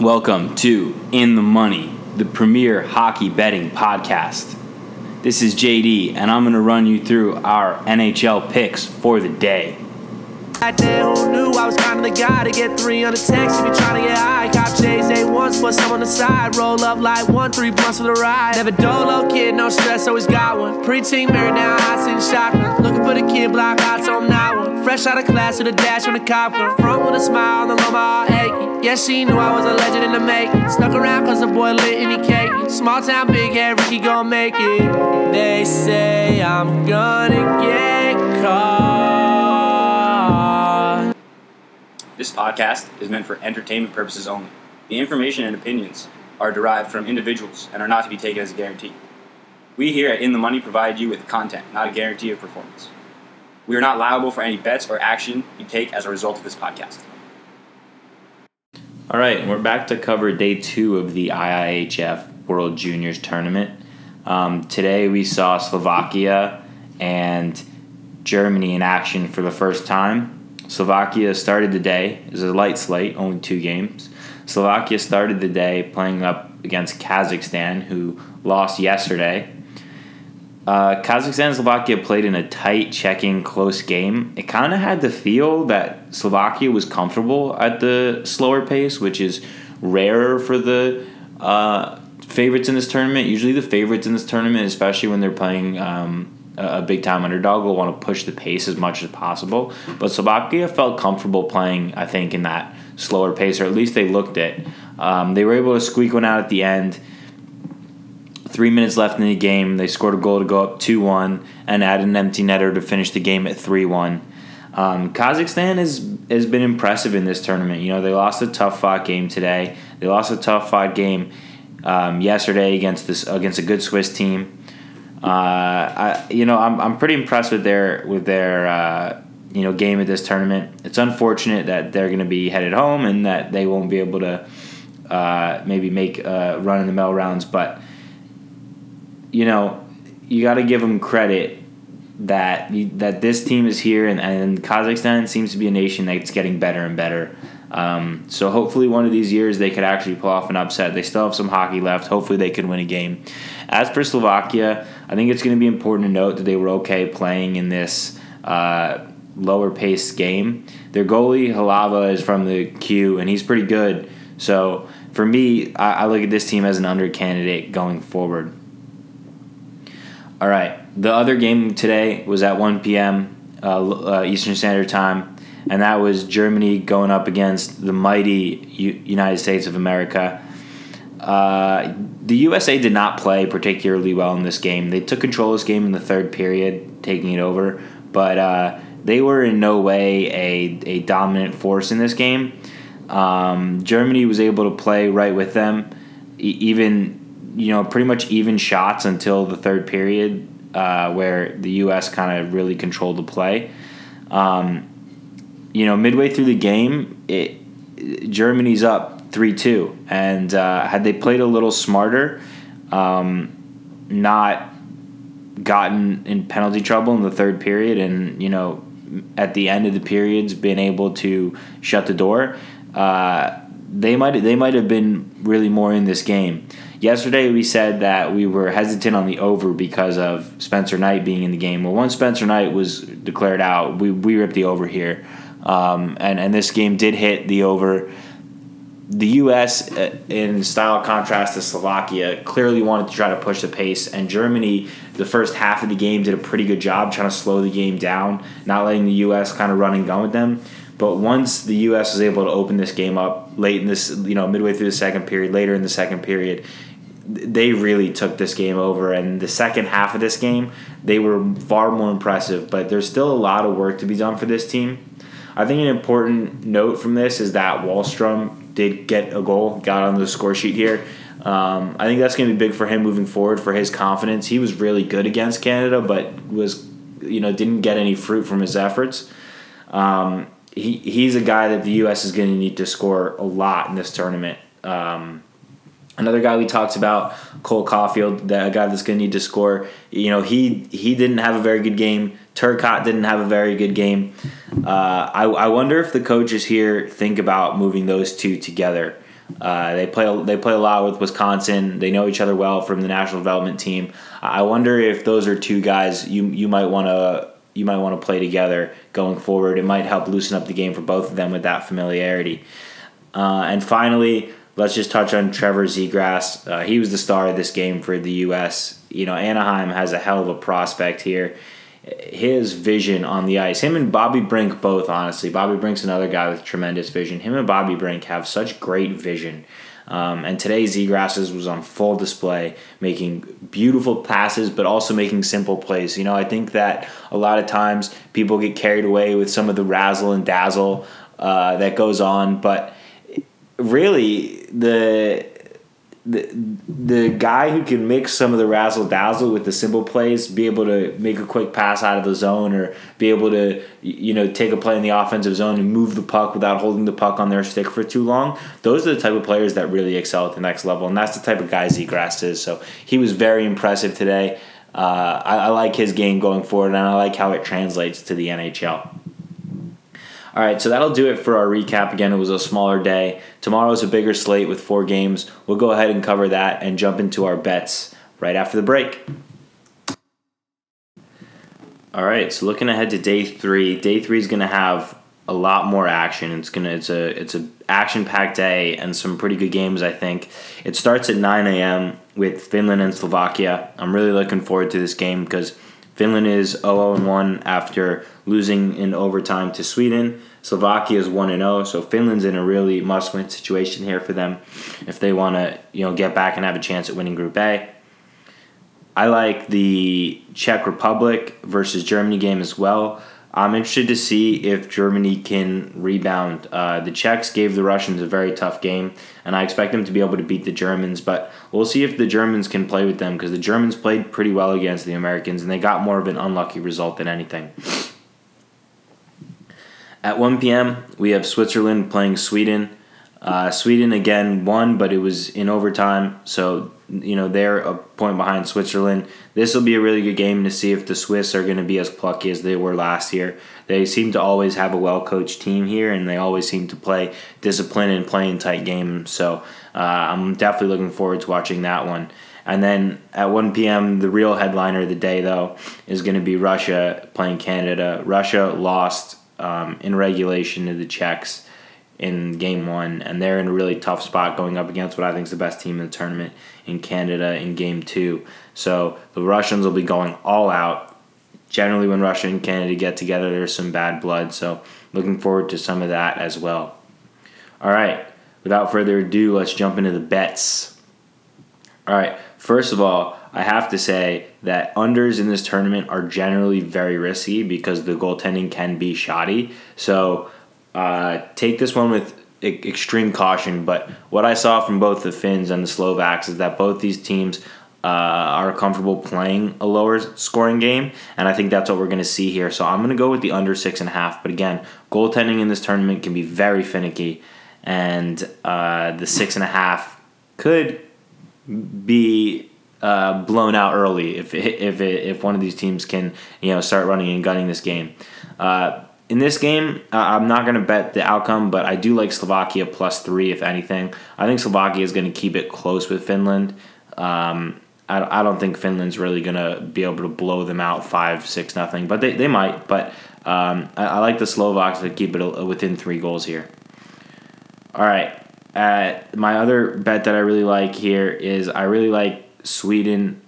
Welcome to In the Money, the premier hockey betting podcast. This is JD, and I'm going to run you through our NHL picks for the day. Back then, who knew I was kind of the guy to get three on the text if you're trying to get high. Cop chase eight once, put some on the side. Roll up like one, three blunts for the ride. Never dolo kid, no stress, always got one. Preteen, married now, I seen shotgun. Looking for the kid, block out, so I'm not one. Fresh out of class with a dash on the cop gun. Front with a smile, the lumber all achy. Yeah, she knew I was a legend in the making. Stuck around cause the boy lit and he cakey. Small town, big head, Ricky gon' make it. They say I'm gonna get caught. This podcast is meant for entertainment purposes only. The information and opinions are derived from individuals and are not to be taken as a guarantee. We here at In the Money provide you with content, not a guarantee of performance. We are not liable for any bets or action you take as a result of this podcast. All right, we're back to cover day two of the IIHF World Juniors Tournament. Um, today we saw Slovakia and Germany in action for the first time. Slovakia started the day as a light slate, only two games. Slovakia started the day playing up against Kazakhstan, who lost yesterday. Uh, Kazakhstan and Slovakia played in a tight, checking, close game. It kind of had the feel that Slovakia was comfortable at the slower pace, which is rarer for the uh, favorites in this tournament. Usually, the favorites in this tournament, especially when they're playing um, a big time underdog, will want to push the pace as much as possible. But Slovakia felt comfortable playing, I think, in that slower pace, or at least they looked it. Um, they were able to squeak one out at the end. Three minutes left in the game. They scored a goal to go up 2 1 and added an empty netter to finish the game at 3 1. Um, Kazakhstan has, has been impressive in this tournament. You know, they lost a tough fought game today. They lost a tough fought game um, yesterday against this against a good Swiss team. Uh, I, you know, I'm, I'm pretty impressed with their with their uh, you know game at this tournament. It's unfortunate that they're going to be headed home and that they won't be able to uh, maybe make a run in the mail rounds, but you know, you got to give them credit that that this team is here, and, and Kazakhstan seems to be a nation that's getting better and better. Um, so hopefully, one of these years they could actually pull off an upset. They still have some hockey left. Hopefully, they could win a game. As for Slovakia, I think it's going to be important to note that they were okay playing in this uh, lower pace game. Their goalie Halava is from the Q, and he's pretty good. So for me, I, I look at this team as an under candidate going forward. All right. The other game today was at 1 p.m. Uh, uh, Eastern Standard Time, and that was Germany going up against the mighty U- United States of America. Uh, the USA did not play particularly well in this game. They took control of this game in the third period, taking it over, but uh, they were in no way a, a dominant force in this game. Um, Germany was able to play right with them, e- even you know, pretty much even shots until the third period, uh, where the U.S. kind of really controlled the play. Um, you know, midway through the game, it, Germany's up three two, and uh, had they played a little smarter, um, not gotten in penalty trouble in the third period, and you know, at the end of the periods, been able to shut the door. Uh, they might they might have been really more in this game. Yesterday we said that we were hesitant on the over because of Spencer Knight being in the game. Well, once Spencer Knight was declared out, we, we ripped the over here, um, and and this game did hit the over. The U.S. uh, in style contrast to Slovakia clearly wanted to try to push the pace, and Germany the first half of the game did a pretty good job trying to slow the game down, not letting the U.S. kind of run and gun with them. But once the U.S. was able to open this game up late in this, you know, midway through the second period, later in the second period, they really took this game over. And the second half of this game, they were far more impressive. But there's still a lot of work to be done for this team. I think an important note from this is that Wahlstrom did get a goal, got on the score sheet here. Um, I think that's going to be big for him moving forward for his confidence. He was really good against Canada, but was you know didn't get any fruit from his efforts. Um, he he's a guy that the U.S. is going to need to score a lot in this tournament. Um, another guy we talked about, Cole Caufield, that a guy that's going to need to score. You know, he he didn't have a very good game. Turcotte didn't have a very good game. Uh, I, I wonder if the coaches here think about moving those two together. Uh, they play they play a lot with Wisconsin. They know each other well from the national development team. I wonder if those are two guys you you might want to you might want to play together going forward. It might help loosen up the game for both of them with that familiarity. Uh, and finally, let's just touch on Trevor Zegras. Uh, he was the star of this game for the U.S. You know, Anaheim has a hell of a prospect here. His vision on the ice, him and Bobby Brink both, honestly. Bobby Brink's another guy with tremendous vision. Him and Bobby Brink have such great vision. Um, and today, Zegras's was on full display, making beautiful passes, but also making simple plays. You know, I think that a lot of times people get carried away with some of the razzle and dazzle uh, that goes on, but really the the the guy who can mix some of the razzle dazzle with the simple plays, be able to make a quick pass out of the zone, or be able to you know take a play in the offensive zone and move the puck without holding the puck on their stick for too long. Those are the type of players that really excel at the next level, and that's the type of guy Zegras is. So he was very impressive today. Uh, I, I like his game going forward, and I like how it translates to the NHL. All right, so that'll do it for our recap. Again, it was a smaller day. Tomorrow's a bigger slate with four games. We'll go ahead and cover that and jump into our bets right after the break. All right, so looking ahead to day three. Day three is going to have a lot more action. It's gonna it's a it's a action packed day and some pretty good games. I think it starts at 9 a.m. with Finland and Slovakia. I'm really looking forward to this game because Finland is 0 1 after losing in overtime to Sweden. Slovakia is 1 0, so Finland's in a really must win situation here for them if they want to you know, get back and have a chance at winning Group A. I like the Czech Republic versus Germany game as well. I'm interested to see if Germany can rebound. Uh, the Czechs gave the Russians a very tough game, and I expect them to be able to beat the Germans, but we'll see if the Germans can play with them because the Germans played pretty well against the Americans, and they got more of an unlucky result than anything. At 1 p.m., we have Switzerland playing Sweden. Uh, Sweden again won, but it was in overtime, so you know they're a point behind Switzerland. This will be a really good game to see if the Swiss are going to be as plucky as they were last year. They seem to always have a well coached team here, and they always seem to play disciplined and playing tight games. So uh, I'm definitely looking forward to watching that one. And then at 1 p.m., the real headliner of the day, though, is going to be Russia playing Canada. Russia lost um, in regulation to the Czechs in game one, and they're in a really tough spot going up against what I think is the best team in the tournament in Canada in game two. So the Russians will be going all out. Generally, when Russia and Canada get together, there's some bad blood. So looking forward to some of that as well. All right, without further ado, let's jump into the bets. All right, first of all, I have to say that unders in this tournament are generally very risky because the goaltending can be shoddy. So uh, take this one with extreme caution. But what I saw from both the Finns and the Slovaks is that both these teams uh, are comfortable playing a lower scoring game, and I think that's what we're going to see here. So I'm going to go with the under six and a half. But again, goaltending in this tournament can be very finicky, and uh, the six and a half could be uh, blown out early if if if one of these teams can you know start running and gunning this game. Uh, in this game, uh, I'm not going to bet the outcome, but I do like Slovakia plus three, if anything. I think Slovakia is going to keep it close with Finland. Um, I, I don't think Finland's really going to be able to blow them out 5 6 nothing, but they, they might. But um, I, I, like the Slovaks to keep it within three goals here. All right. Uh, my other bet that I really like here is I really like Sweden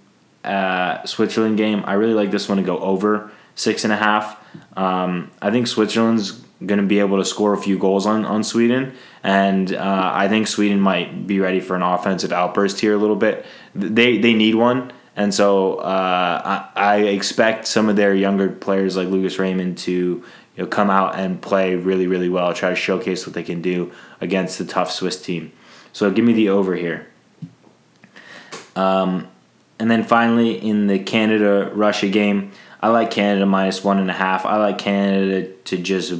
uh, Switzerland game. I really like this one to go over six and a half. Um, I think Switzerland's going to be able to score a few goals on, on Sweden, and uh, I think Sweden might be ready for an offensive outburst here a little bit. They they need one, and so uh, I, I, expect some of their younger players like Lucas Raymond to you know, come out and play really really well, try to showcase what they can do against the tough Swiss team. So give me the over here. Um, and then finally in the Canada Russia game. I like Canada minus one and a half. I like Canada to just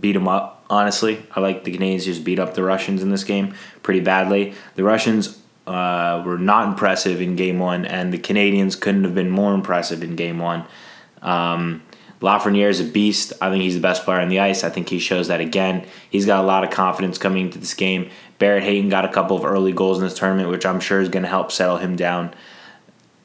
beat them up. Honestly, I like the Canadians just beat up the Russians in this game pretty badly. The Russians uh, were not impressive in game one, and the Canadians couldn't have been more impressive in game one. Um, Lafreniere is a beast. I think he's the best player on the ice. I think he shows that again. He's got a lot of confidence coming into this game. Barrett Hayton got a couple of early goals in this tournament, which I'm sure is going to help settle him down.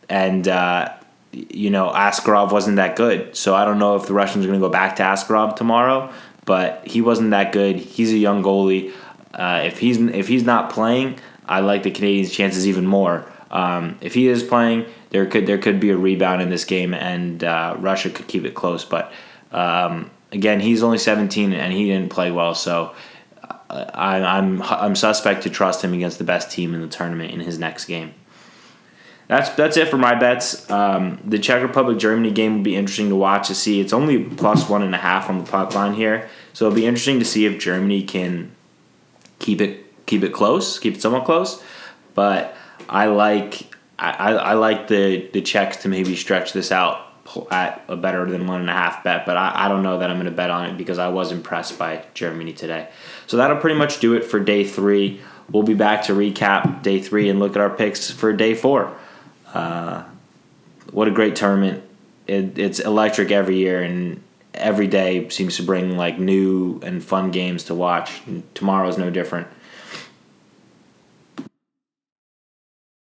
And uh, you know, Askarov wasn't that good, so I don't know if the Russians are going to go back to Askarov tomorrow. But he wasn't that good. He's a young goalie. Uh, if he's if he's not playing, I like the Canadians' chances even more. Um, if he is playing, there could there could be a rebound in this game, and uh, Russia could keep it close. But um, again, he's only 17 and he didn't play well, so uh, I, I'm I'm suspect to trust him against the best team in the tournament in his next game. That's that's it for my bets. Um, the Czech Republic Germany game will be interesting to watch to see. It's only plus one and a half on the puck line here, so it'll be interesting to see if Germany can keep it keep it close, keep it somewhat close. But I like I, I like the the Czechs to maybe stretch this out at a better than one and a half bet, but I, I don't know that I'm going to bet on it because I was impressed by Germany today. So that'll pretty much do it for day three. We'll be back to recap day three and look at our picks for day four. Uh, what a great tournament! It, it's electric every year, and every day seems to bring like new and fun games to watch. And tomorrow's no different.